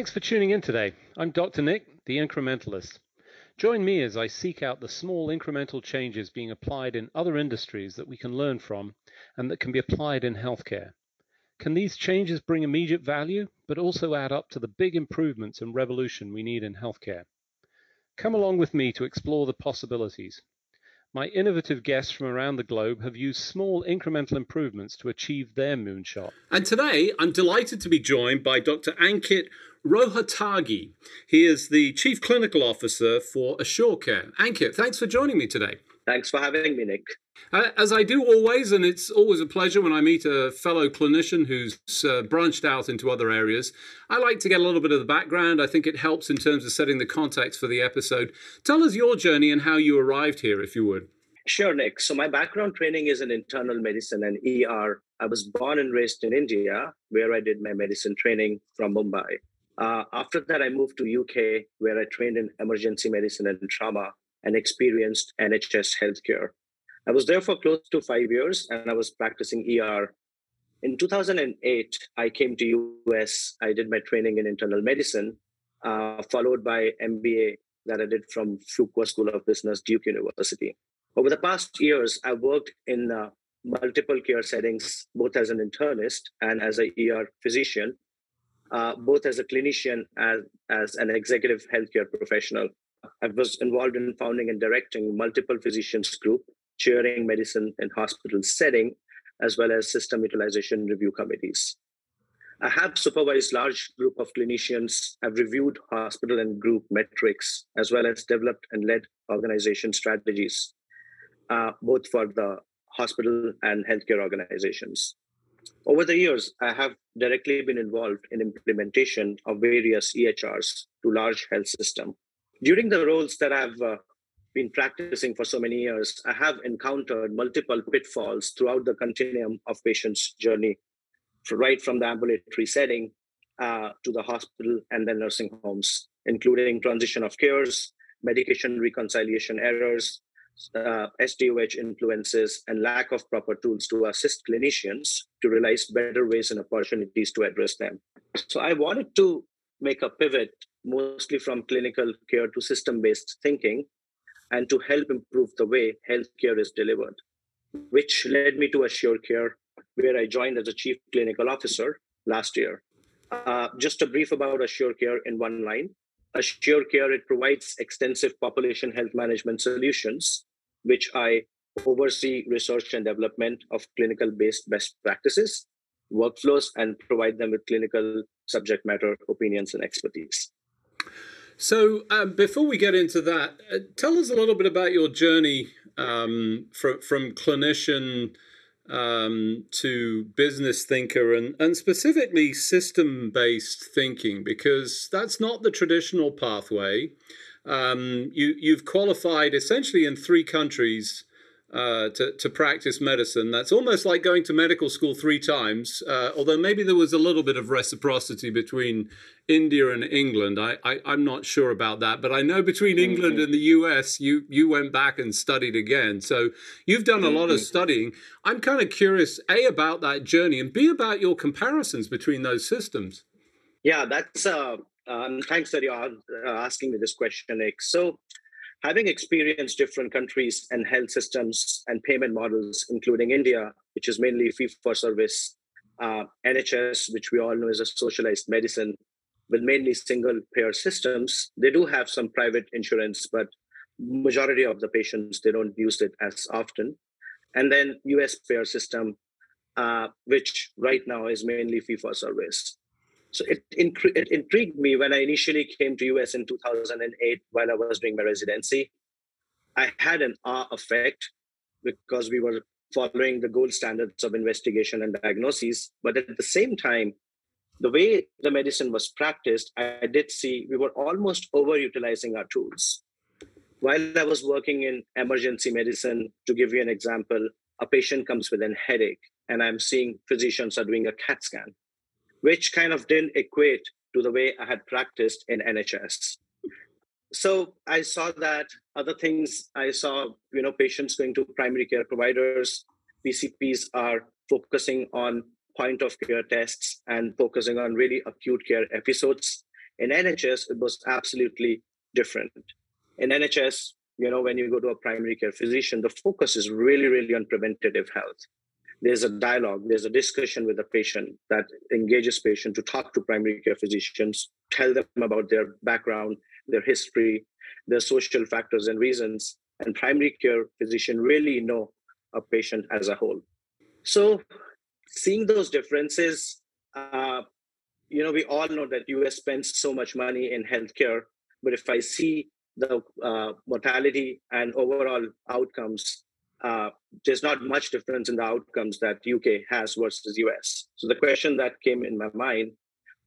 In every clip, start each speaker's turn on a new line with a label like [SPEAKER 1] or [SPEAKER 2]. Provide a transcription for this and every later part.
[SPEAKER 1] Thanks for tuning in today. I'm Dr. Nick, the incrementalist. Join me as I seek out the small incremental changes being applied in other industries that we can learn from and that can be applied in healthcare. Can these changes bring immediate value, but also add up to the big improvements and revolution we need in healthcare? Come along with me to explore the possibilities. My innovative guests from around the globe have used small incremental improvements to achieve their moonshot.
[SPEAKER 2] And today I'm delighted to be joined by Dr. Ankit Rohatgi. He is the Chief Clinical Officer for AssureCare. Ankit, thanks for joining me today.
[SPEAKER 3] Thanks for having me, Nick.
[SPEAKER 2] Uh, as I do always, and it's always a pleasure when I meet a fellow clinician who's uh, branched out into other areas, I like to get a little bit of the background. I think it helps in terms of setting the context for the episode. Tell us your journey and how you arrived here, if you would.
[SPEAKER 3] Sure, Nick. So, my background training is in internal medicine and ER. I was born and raised in India, where I did my medicine training from Mumbai. Uh, after that, I moved to UK, where I trained in emergency medicine and trauma and experienced NHS healthcare. I was there for close to five years and I was practicing ER. In 2008, I came to US. I did my training in internal medicine, uh, followed by MBA that I did from Fuqua School of Business, Duke University. Over the past years, I worked in uh, multiple care settings, both as an internist and as a ER physician, uh, both as a clinician and as an executive healthcare professional. I was involved in founding and directing multiple physicians group chairing medicine in hospital setting, as well as system utilization review committees. I have supervised large group of clinicians, have reviewed hospital and group metrics, as well as developed and led organization strategies, uh, both for the hospital and healthcare organizations. Over the years, I have directly been involved in implementation of various EHRs to large health system. During the roles that I've uh, been practicing for so many years, I have encountered multiple pitfalls throughout the continuum of patients' journey, right from the ambulatory setting uh, to the hospital and then nursing homes, including transition of cares, medication reconciliation errors, uh, SDOH influences, and lack of proper tools to assist clinicians to realize better ways and opportunities to address them. So I wanted to make a pivot mostly from clinical care to system based thinking and to help improve the way healthcare is delivered, which led me to Assure Care, where I joined as a chief clinical officer last year. Uh, just a brief about Assure Care in one line. Assure Care, it provides extensive population health management solutions, which I oversee research and development of clinical based best practices, workflows, and provide them with clinical subject matter opinions and expertise.
[SPEAKER 2] So, um, before we get into that, uh, tell us a little bit about your journey um, from, from clinician um, to business thinker and, and specifically system based thinking, because that's not the traditional pathway. Um, you, you've qualified essentially in three countries uh, to, to practice medicine. That's almost like going to medical school three times, uh, although maybe there was a little bit of reciprocity between India and England. I, I, am not sure about that, but I know between mm-hmm. England and the US, you, you went back and studied again. So you've done a lot of mm-hmm. studying. I'm kind of curious, A, about that journey, and B, about your comparisons between those systems.
[SPEAKER 3] Yeah, that's, uh, um, thanks that you're uh, asking me this question, Nick. So having experienced different countries and health systems and payment models, including India, which is mainly fee for service, uh, NHS, which we all know is a socialized medicine with mainly single payer systems, they do have some private insurance, but majority of the patients they don't use it as often. And then US payer system, uh, which right now is mainly fee for service. So it, it intrigued me when I initially came to US in 2008 while I was doing my residency. I had an awe effect because we were following the gold standards of investigation and diagnosis. But at the same time, the way the medicine was practiced, I did see we were almost overutilizing our tools. While I was working in emergency medicine, to give you an example, a patient comes with a headache, and I'm seeing physicians are doing a CAT scan which kind of didn't equate to the way I had practiced in NHS. So I saw that other things I saw, you know, patients going to primary care providers, PCPs are focusing on point of care tests and focusing on really acute care episodes In NHS, it was absolutely different. In NHS, you know, when you go to a primary care physician, the focus is really, really on preventative health. There's a dialogue, there's a discussion with the patient that engages patient to talk to primary care physicians, tell them about their background, their history, their social factors and reasons. And primary care physician really know a patient as a whole. So seeing those differences, uh, you know, we all know that US spends so much money in healthcare, but if I see the uh, mortality and overall outcomes, uh, there's not much difference in the outcomes that UK has versus US. So the question that came in my mind,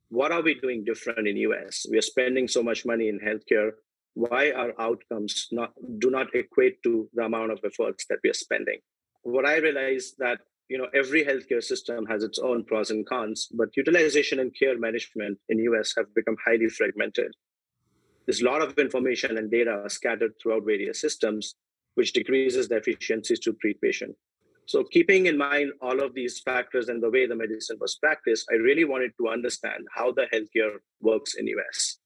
[SPEAKER 3] what are we doing different in US? We are spending so much money in healthcare. Why our outcomes not do not equate to the amount of efforts that we are spending? What I realized that you know every healthcare system has its own pros and cons, but utilization and care management in US have become highly fragmented. There's a lot of information and data scattered throughout various systems, which decreases the efficiencies to treat patient. So keeping in mind all of these factors and the way the medicine was practiced, I really wanted to understand how the healthcare works in US.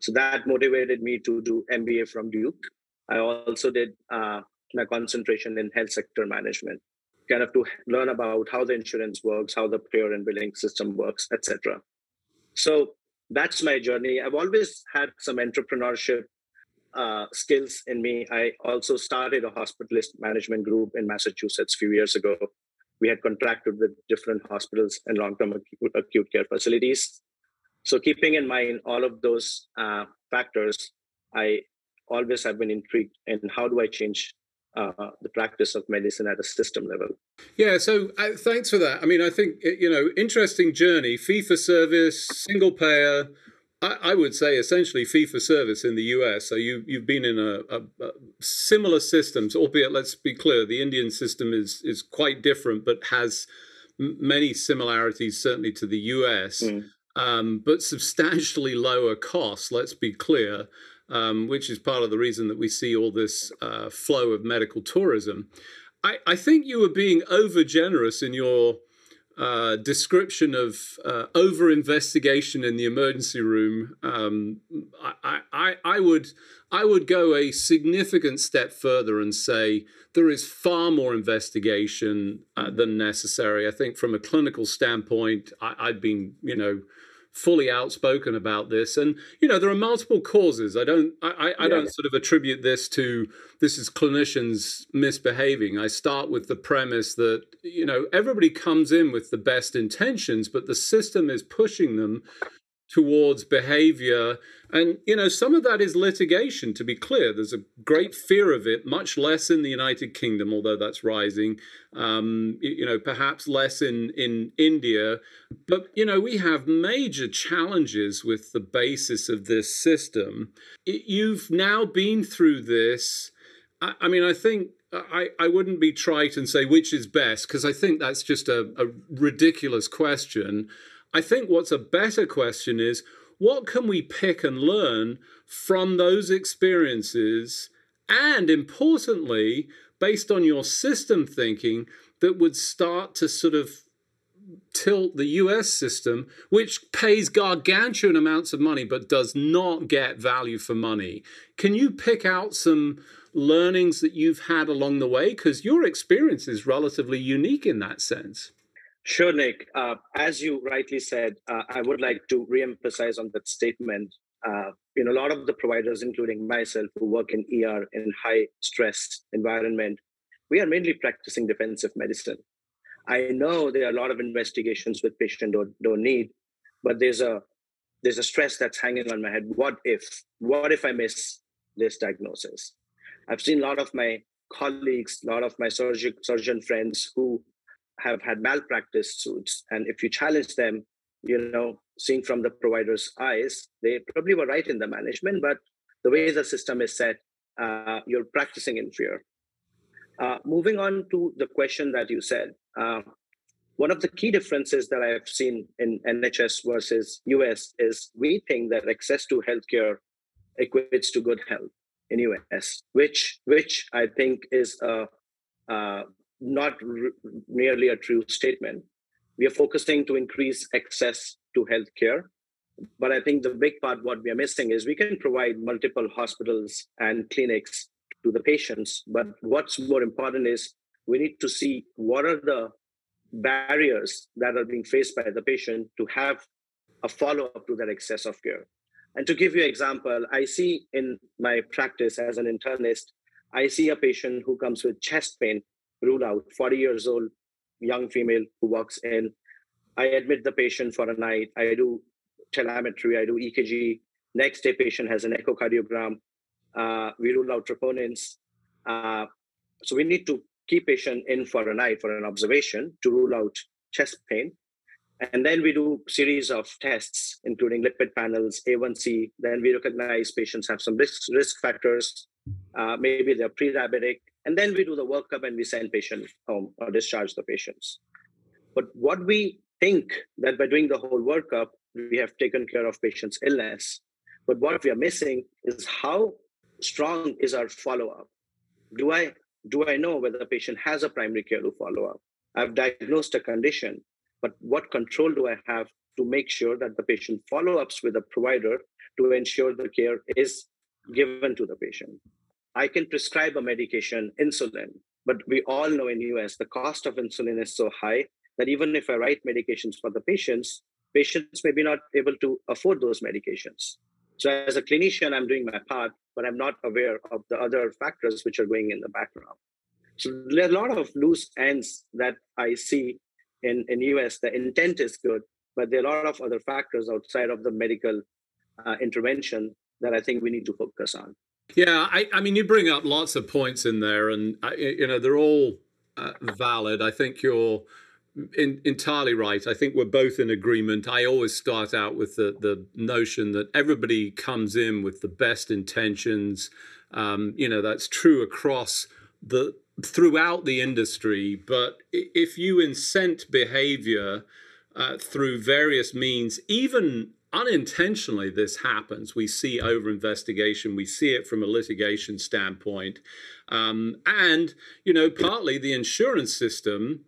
[SPEAKER 3] So that motivated me to do MBA from Duke. I also did uh, my concentration in health sector management, kind of to learn about how the insurance works, how the payer and billing system works, etc. So that's my journey. I've always had some entrepreneurship uh, skills in me. I also started a hospitalist management group in Massachusetts a few years ago. We had contracted with different hospitals and long-term acute, acute care facilities. So keeping in mind all of those uh, factors, I always have been intrigued in how do I change uh, the practice of medicine at a system level.
[SPEAKER 2] Yeah, so uh, thanks for that. I mean, I think, you know, interesting journey, fee for service, single payer. I, I would say essentially fee for service in the US. So you, you've been in a, a, a, similar systems, albeit let's be clear, the Indian system is, is quite different, but has m- many similarities, certainly to the US. Mm. Um, but substantially lower costs, let's be clear um, which is part of the reason that we see all this uh, flow of medical tourism. I, I, think you were being over generous in your uh, description of uh, over investigation in the emergency room. Um, I, I, I, would I would go a significant step further and say there is far more investigation uh, than necessary. I think from a clinical standpoint, I, I've been you know fully outspoken about this. And you know, there are multiple causes. I don't I, I, I don't sort of attribute this to this is clinicians misbehaving. I start with the premise that, you know, everybody comes in with the best intentions, but the system is pushing them towards behavior. And, you know, some of that is litigation, to be clear. There's a great fear of it, much less in the United Kingdom, although that's rising, um, you know, perhaps less in, in India. But, you know, we have major challenges with the basis of this system. It, you've now been through this. I, I mean, I think I, I wouldn't be trite and say which is best because I think that's just a, a ridiculous question. I think what's a better question is what can we pick and learn from those experiences? And importantly, based on your system thinking, that would start to sort of tilt the US system, which pays gargantuan amounts of money but does not get value for money. Can you pick out some learnings that you've had along the way? Because your experience is relatively unique in that sense.
[SPEAKER 3] Sure, Nick. Uh, as you rightly said, uh, I would like to re-emphasize on that statement. Uh, you know, a lot of the providers, including myself, who work in ER in high stress environment, we are mainly practicing defensive medicine. I know there are a lot of investigations with patient don't, don't need, but there's a there's a stress that's hanging on my head. What if? What if I miss this diagnosis? I've seen a lot of my colleagues, a lot of my surgeon surgeon friends who have had malpractice suits. And if you challenge them, you know, seeing from the provider's eyes, they probably were right in the management, but the way the system is set, uh, you're practicing in fear. Uh, moving on to the question that you said, uh, one of the key differences that I've seen in NHS versus US is we think that access to healthcare equates to good health in US, which which I think is a, a not merely a true statement. We are focusing to increase access to healthcare. But I think the big part, what we are missing is we can provide multiple hospitals and clinics to the patients. But what's more important is we need to see what are the barriers that are being faced by the patient to have a follow up to that excess of care. And to give you an example, I see in my practice as an internist, I see a patient who comes with chest pain, rule out, 40 years old, young female who walks in. I admit the patient for a night. I do telemetry, I do EKG. Next day, patient has an echocardiogram. Uh, we rule out troponins. Uh, so we need to keep patient in for a night for an observation to rule out chest pain. And then we do series of tests, including lipid panels, A1C. Then we recognize patients have some risk, risk factors. Uh, maybe they're pre-diabetic. And then we do the workup and we send patient home or discharge the patients. But what we think that by doing the whole workup, we have taken care of patient's illness. But what we are missing is how strong is our follow-up? Do I do I know whether the patient has a primary care to follow up? I've diagnosed a condition, but what control do I have to make sure that the patient follow-ups with a provider to ensure the care is given to the patient? I can prescribe a medication, insulin, but we all know in US the cost of insulin is so high that even if I write medications for the patients, patients may be not able to afford those medications. So as a clinician, I'm doing my part, but I'm not aware of the other factors which are going in the background. So there are a lot of loose ends that I see in, in US. The intent is good, but there are a lot of other factors outside of the medical uh, intervention that I think we need to focus on.
[SPEAKER 2] Yeah, I, I mean, you bring up lots of points in there, and you know they're all uh, valid. I think you're in, entirely right. I think we're both in agreement. I always start out with the the notion that everybody comes in with the best intentions. Um, you know, that's true across the throughout the industry. But if you incent behavior uh, through various means, even unintentionally, this happens. We see over investigation. We see it from a litigation standpoint, um, and you know, partly the insurance system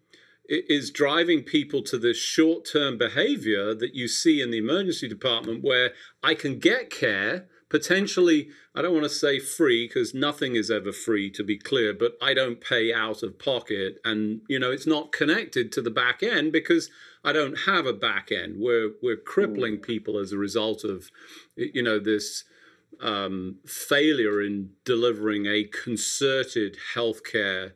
[SPEAKER 2] is driving people to this short term behavior that you see in the emergency department where I can get care, potentially, I don't want to say free because nothing is ever free to be clear, but I don't pay out of pocket. And, you know, it's not connected to the back end because I don't have a back end. We're, we're crippling people as a result of, you know, this um, failure in delivering a concerted healthcare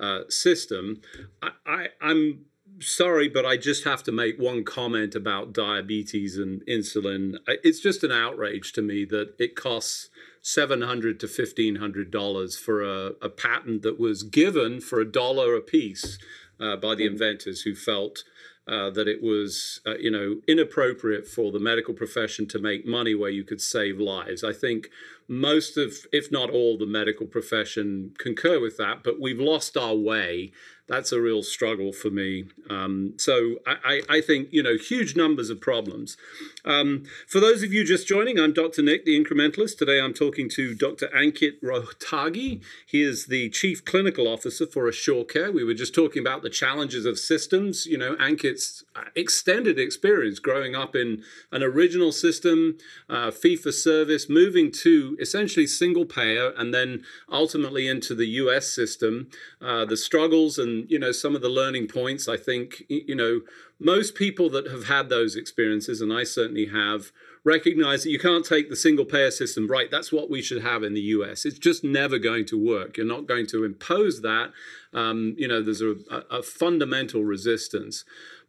[SPEAKER 2] uh, system. I, I, I'm sorry, but I just have to make one comment about diabetes and insulin. It's just an outrage to me that it costs seven hundred to fifteen hundred dollars for a, a, patent that was given for a dollar a piece uh, by the inventors who felt uh, that it was, uh, you know, inappropriate for the medical profession to make money where you could save lives. I think most of, if not all, the medical profession concur with that, but we've lost our way that's a real struggle for me. Um, so I, I, think, you know, huge numbers of problems. Um, for those of you just joining, I'm Dr. Nick, the incrementalist. Today I'm talking to Dr. Ankit Rohatgi. He is the Chief Clinical Officer for AssureCare. We were just talking about the challenges of systems. You know, Ankit's extended experience growing up in an original system, uh, fee for service, moving to essentially single payer, and then ultimately into the US system, uh, the struggles and you know some of the learning points i think you know most people that have had those experiences and i certainly have recognize that you can't take the single payer system right that's what we should have in the us it's just never going to work. You're not going to impose that um, you know there's a, a fundamental resistance.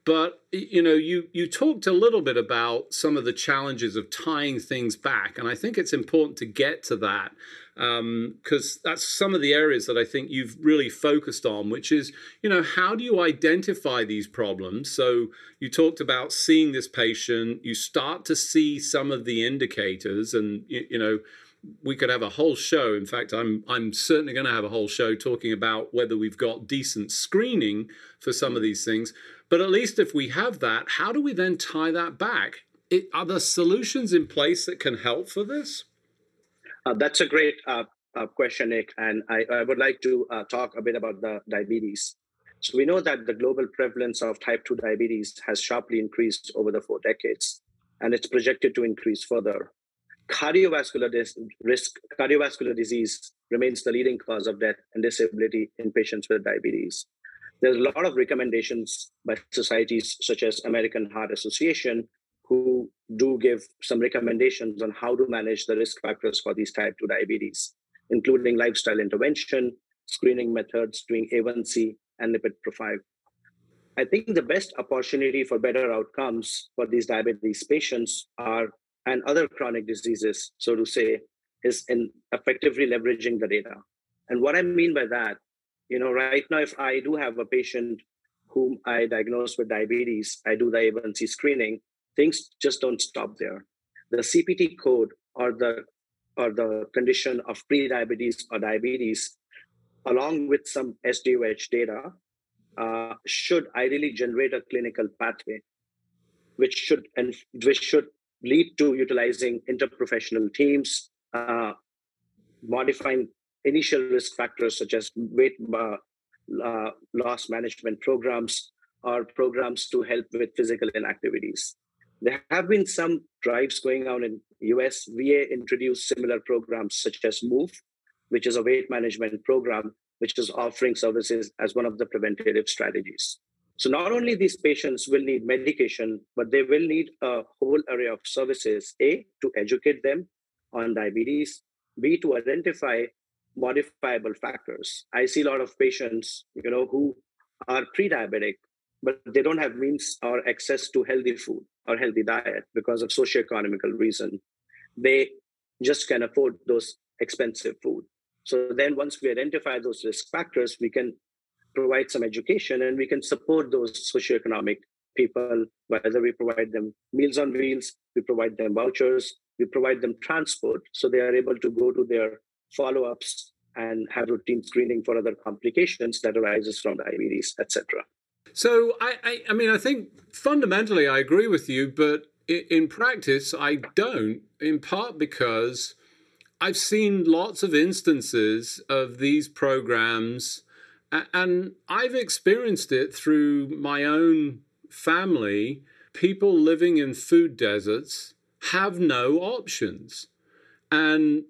[SPEAKER 2] But you know you you talked a little bit about some of the challenges of tying things back and i think it's important to get to that because um, that's some of the areas that I think you've really focused on, which is, you know, how do you identify these problems? So you talked about seeing this patient, you start to see some of the indicators, and you, you know, we could have a whole show. In fact, I'm I'm certainly going to have a whole show talking about whether we've got decent screening for some of these things. But at least if we have that, how do we then tie that back? It, are there solutions in place that can help for this?
[SPEAKER 3] Uh, that's a great uh, uh, question, Nick. And I, I would like to talk a bit about the diabetes. So we know that the global prevalence of type 2 diabetes has sharply increased over the four decades. and it's projected to increase further. Cardiovascular dis- risk, cardiovascular disease remains the leading cause of death and disability in patients with diabetes. There's a lot of recommendations by societies such as American Heart Association who do give some recommendations on how to manage the risk factors for these type 2 diabetes, including lifestyle intervention, screening methods, doing A1C, and lipid profile. I think the best opportunity for better outcomes for these diabetes patients are and other chronic diseases, so to say, is in effectively leveraging the data. And what I mean by that, you know, right now, if I do have a patient whom I diagnose with diabetes, I do the A1C screening, things just don't stop there. The CPT code or the or the condition of pre-diabetes or diabetes, along with some SDOH data, uh, should ideally generate a clinical pathway, which should and which should lead to utilizing interprofessional teams, uh, modifying initial risk factors such as weight uh, uh, loss management programs or programs to help with physical inactivities. There have been some drives going on in US. VA introduced similar programs such as MOVE, which is a weight management program, which is offering services as one of the preventative strategies. So not only these patients will need medication, but they will need a whole array of services. A, to educate them on diabetes. B, to identify modifiable factors. I see a lot of patients, you know, who are pre-diabetic, but they don't have means or access to healthy food or healthy diet because of socio-economical reason. They just can afford those expensive food. So then once we identify those risk factors, we can provide some education and we can support those socioeconomic people, whether we provide them meals on wheels, we provide them vouchers, we provide them transport so they are able to go to their follow-ups and have routine screening for other complications that arises from diabetes, etc.
[SPEAKER 2] So I, I, I mean, I think fundamentally I agree with you, but in practice I don't. In part because I've seen lots of instances of these programs, and I've experienced it through my own family. People living in food deserts have no options. And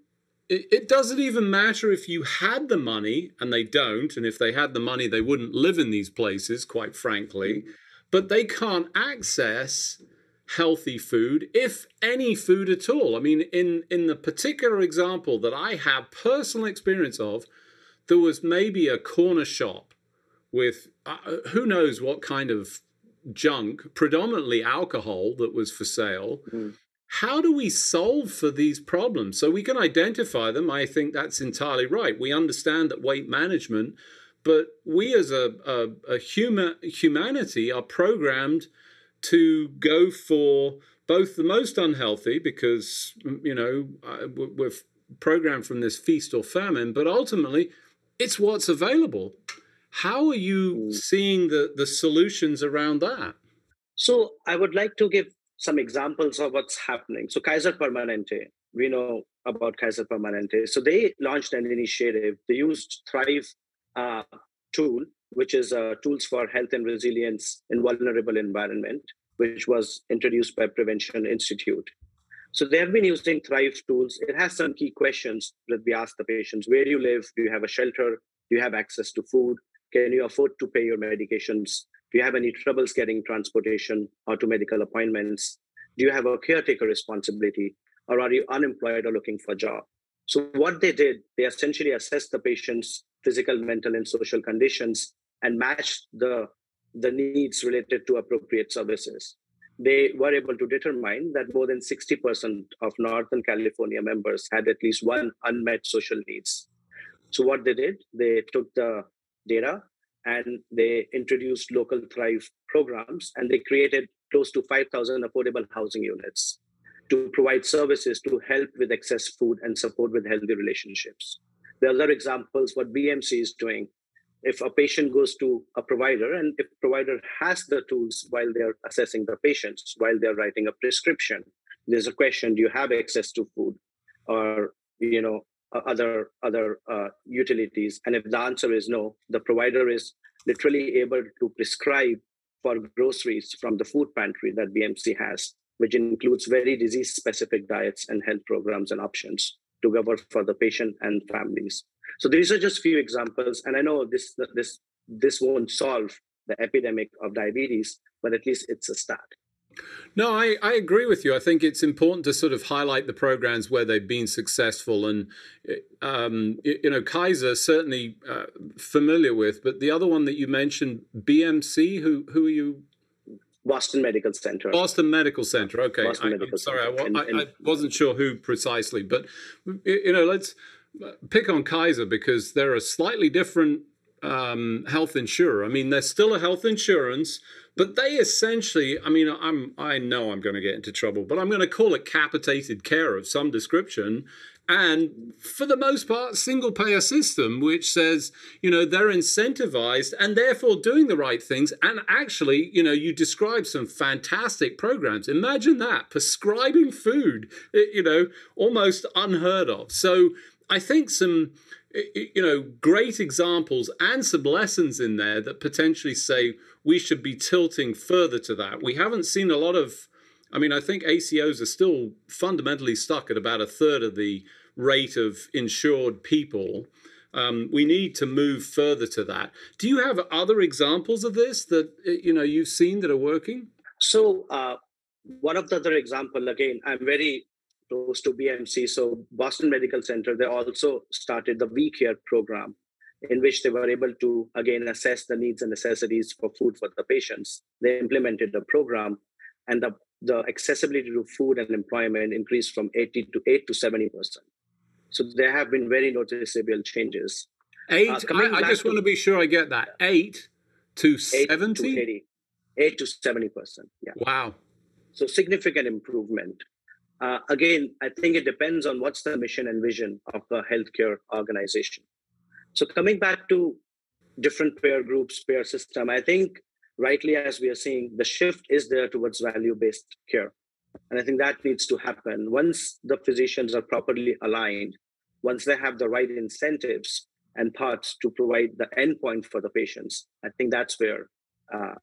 [SPEAKER 2] it, doesn't even matter if you had the money, and they don't. And if they had the money, they wouldn't live in these places, quite frankly. But they can't access healthy food, if any food at all. I mean, in, in the particular example that I have personal experience of, there was maybe a corner shop with uh, who knows what kind of junk, predominantly alcohol that was for sale. Mm how do we solve for these problems? So we can identify them. I think that's entirely right. We understand that weight management, but we as a, a, a human humanity are programmed to go for both the most unhealthy because you know we're programmed from this feast or famine, but ultimately it's what's available. How are you mm. seeing the the solutions around that?
[SPEAKER 3] So I would like to give some examples of what's happening. So Kaiser Permanente, we know about Kaiser Permanente. So they launched an initiative. They used Thrive uh, tool, which is uh, tools for health and resilience in vulnerable environment, which was introduced by Prevention Institute. So they have been using Thrive tools. It has some key questions that we ask the patients: Where do you live? Do you have a shelter? Do you have access to food? Can you afford to pay your medications? Do you have any troubles getting transportation or to medical appointments? Do you have a caretaker responsibility? Or are you unemployed or looking for a job? So, what they did, they essentially assessed the patient's physical, mental, and social conditions and matched the, the needs related to appropriate services. They were able to determine that more than 60% of Northern California members had at least one unmet social needs. So, what they did, they took the data and they introduced local thrive programs and they created close to 5000 affordable housing units to provide services to help with excess food and support with healthy relationships. The other examples what bmc is doing if a patient goes to a provider and if provider has the tools while they're assessing the patients while they're writing a prescription there's a question do you have access to food? Or you know other other uh, utilities and if the answer is no the provider is literally able to prescribe for groceries from the food pantry that bmc has which includes very disease specific diets and health programs and options to cover for the patient and families. So these are just few examples, and I know this this this won't solve the epidemic of diabetes, but at least it's a start.
[SPEAKER 2] No, I, I agree with you. I think it's important to sort of highlight the programs where they've been successful. And, um, you know, Kaiser certainly uh, familiar with, but the other one that you mentioned, BMC, who, who are you?
[SPEAKER 3] Boston Medical Center.
[SPEAKER 2] Boston Medical Center. Okay. I, am sorry, I, I, I wasn't sure who precisely, but, you know, let's pick on Kaiser because they're a slightly different um, health insurer. I mean, they're still a health insurance, but they essentially, I mean, I'm I know I'm going to get into trouble, but I'm going to call it capitated care of some description. And for the most part, single payer system, which says, you know, they're incentivized and therefore doing the right things. And actually, you know, you describe some fantastic programs. Imagine that prescribing food, eh, you know, almost unheard of. So I think some you know, great examples and some lessons in there that potentially say we should be tilting further to that. We haven't seen a lot of, I mean, I think ACOs are still fundamentally stuck at about a third of the rate of insured people. Um, we need to move further to that. Do you have other examples of this that you know you've seen that are working?
[SPEAKER 3] So uh, one of the other example again, I'm very close to BMC. So Boston Medical Center, they also started the We Care program, in which they were able to again assess the needs and necessities for food for the patients. They implemented the program, and the the accessibility to food and employment increased from 80 to 8 to 70 percent. So there have been very noticeable changes.
[SPEAKER 2] Eight. Uh, I, I just to, want to be sure I get that. Eight to 70?
[SPEAKER 3] 80, 8 to 70 percent. Yeah.
[SPEAKER 2] Wow.
[SPEAKER 3] So significant improvement. Uh, again, I think it depends on what's the mission and vision of the healthcare organization. So coming back to different payer groups, payer system, I think rightly as we are seeing, the shift is there towards value-based care. And I think that needs to happen. Once the physicians are properly aligned, once they have the right incentives and thoughts to provide the endpoint for the patients, I think that's where uh,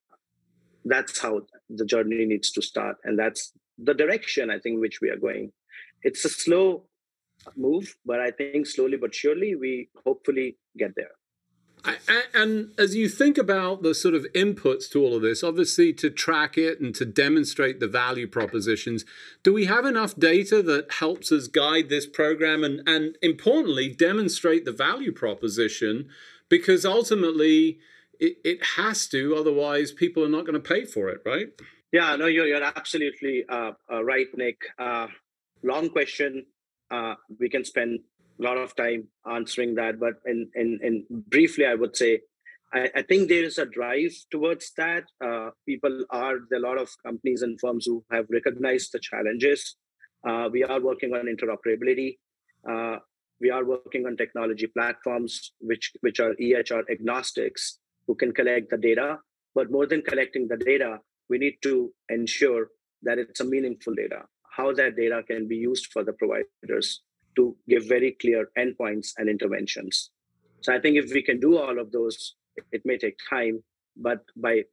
[SPEAKER 3] that's how the journey needs to start. And that's the direction I think which we are going. It's a slow move, but I think slowly but surely we hopefully get there.
[SPEAKER 2] And as you think about the sort of inputs to all of this, obviously to track it and to demonstrate the value propositions, do we have enough data that helps us guide this program and, and importantly, demonstrate the value proposition? Because ultimately, it, it has to, otherwise, people are not going to pay for it, right?
[SPEAKER 3] Yeah, no, you're, you're absolutely uh, uh, right, Nick. Uh, long question. Uh, we can spend a lot of time answering that, but in, in, in briefly, I would say, I, I think there is a drive towards that. Uh, people are, there are a lot of companies and firms who have recognized the challenges. Uh, we are working on interoperability. we are working on technology platforms, which, which are EHR agnostics, who can collect the data. But more than collecting the data, we need to ensure that it's a meaningful data, how that data can be used for the providers to give very clear endpoints and interventions. So I think if we can do all of those, it may take time, but by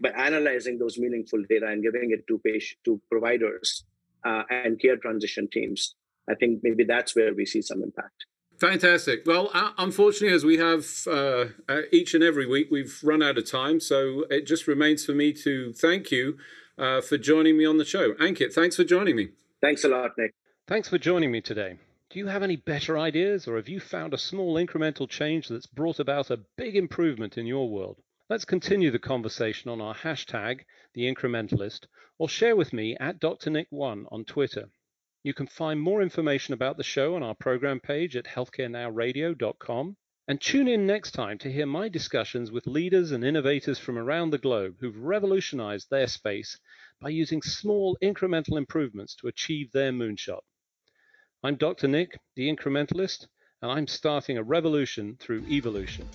[SPEAKER 3] by analyzing those meaningful data and giving it to patient, to providers uh, and care transition teams, I think maybe that's where we see some impact.
[SPEAKER 2] Fantastic. Well, uh, unfortunately, as we have uh, uh, each and every week, we've run out of time. So it just remains for me to thank you uh, for joining me on the show. Ankit, thanks for joining me.
[SPEAKER 3] Thanks a lot, Nick.
[SPEAKER 1] Thanks for joining me today. Do you have any better ideas, or have you found a small incremental change that's brought about a big improvement in your world? Let's continue the conversation on our hashtag, the incrementalist, or share with me at Dr. Nick1 on Twitter. You can find more information about the show on our program page at healthcarenowradio.com. And tune in next time to hear my discussions with leaders and innovators from around the globe who've revolutionized their space by using small incremental improvements to achieve their moonshot. I'm Dr. Nick, the incrementalist, and I'm starting a revolution through evolution.